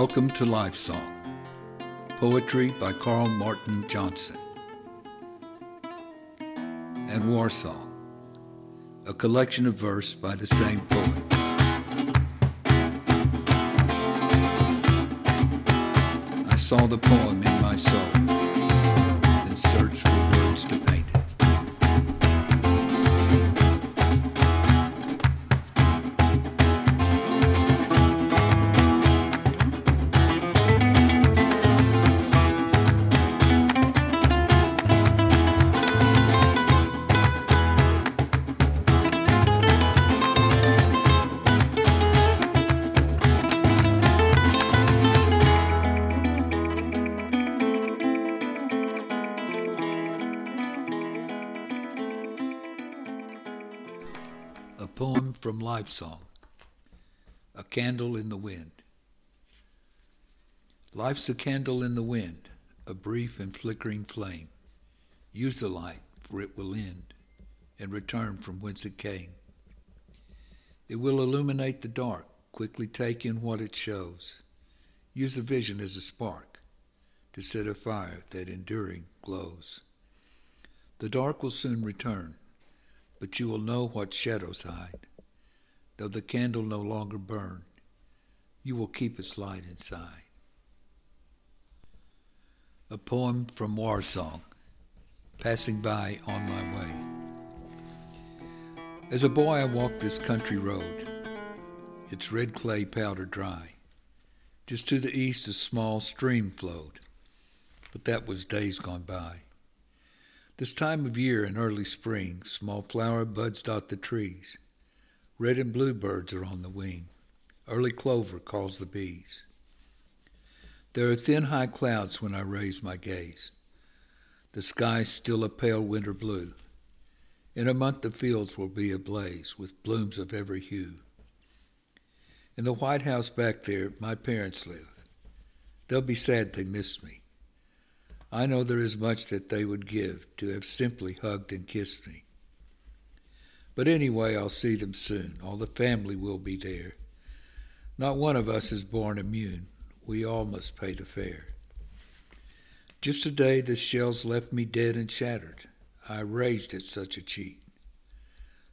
Welcome to Life Song, poetry by Carl Martin Johnson, and War Song, a collection of verse by the same poet. I saw the poem in my soul, from Life Song A Candle in the Wind. Life's a candle in the wind, a brief and flickering flame. Use the light, for it will end and return from whence it came. It will illuminate the dark, quickly take in what it shows. Use the vision as a spark to set a fire that enduring glows. The dark will soon return, but you will know what shadows hide. Though the candle no longer burn, you will keep its light inside. A poem from War Song, passing by on my way. As a boy, I walked this country road, its red clay powder dry. Just to the east, a small stream flowed, but that was days gone by. This time of year in early spring, small flower buds dot the trees. Red and blue birds are on the wing. Early clover calls the bees. There are thin high clouds when I raise my gaze. The sky's still a pale winter blue. In a month the fields will be ablaze with blooms of every hue. In the White House back there, my parents live. They'll be sad they missed me. I know there is much that they would give to have simply hugged and kissed me. But anyway, I'll see them soon. All the family will be there. Not one of us is born immune. We all must pay the fare. Just today, the shells left me dead and shattered. I raged at such a cheat.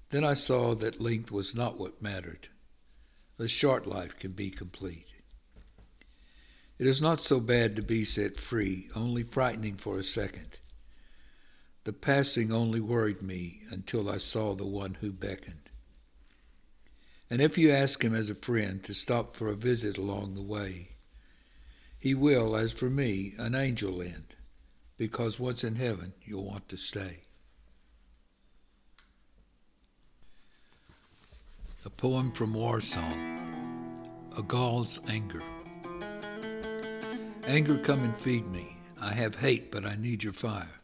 Then I saw that length was not what mattered. A short life can be complete. It is not so bad to be set free, only frightening for a second. The passing only worried me until I saw the one who beckoned. And if you ask him as a friend to stop for a visit along the way, he will, as for me, an angel lend, because once in heaven you'll want to stay. A poem from War Song A Gaul's Anger. Anger, come and feed me. I have hate, but I need your fire.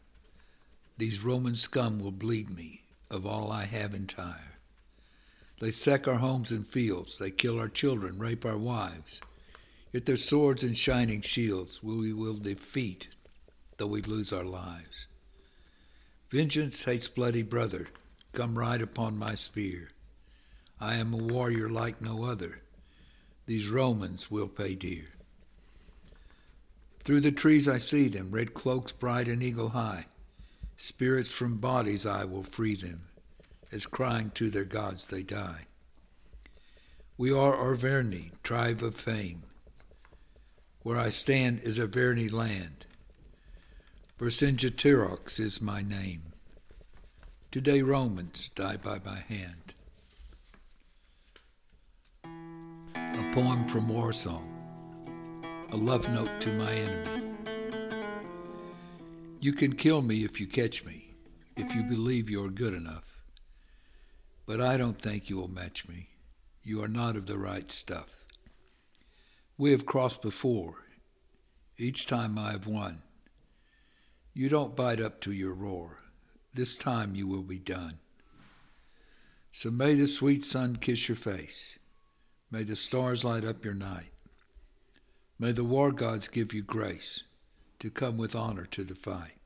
These Roman scum will bleed me of all I have entire. They sack our homes and fields, they kill our children, rape our wives. Yet their swords and shining shields we will defeat, though we lose our lives. Vengeance hates bloody brother, come ride upon my spear. I am a warrior like no other. These Romans will pay dear. Through the trees I see them, red cloaks bright and eagle high. Spirits from bodies I will free them, as crying to their gods they die. We are Arverni, tribe of fame. Where I stand is Arverni land. Vercingetorix is my name. Today Romans die by my hand. A poem from War Song a love note to my enemy. You can kill me if you catch me, if you believe you are good enough. But I don't think you will match me. You are not of the right stuff. We have crossed before. Each time I have won. You don't bite up to your roar. This time you will be done. So may the sweet sun kiss your face. May the stars light up your night. May the war gods give you grace to come with honor to the fight.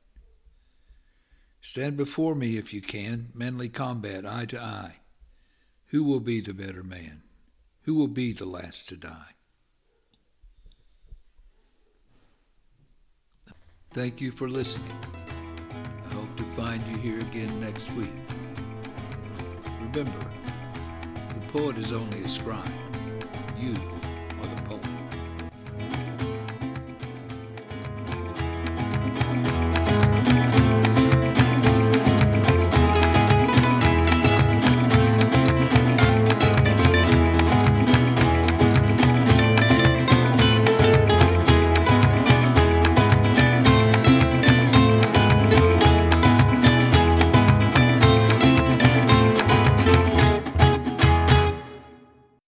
Stand before me if you can, manly combat, eye to eye. Who will be the better man? Who will be the last to die? Thank you for listening. I hope to find you here again next week. Remember, the poet is only a scribe. You are the poet.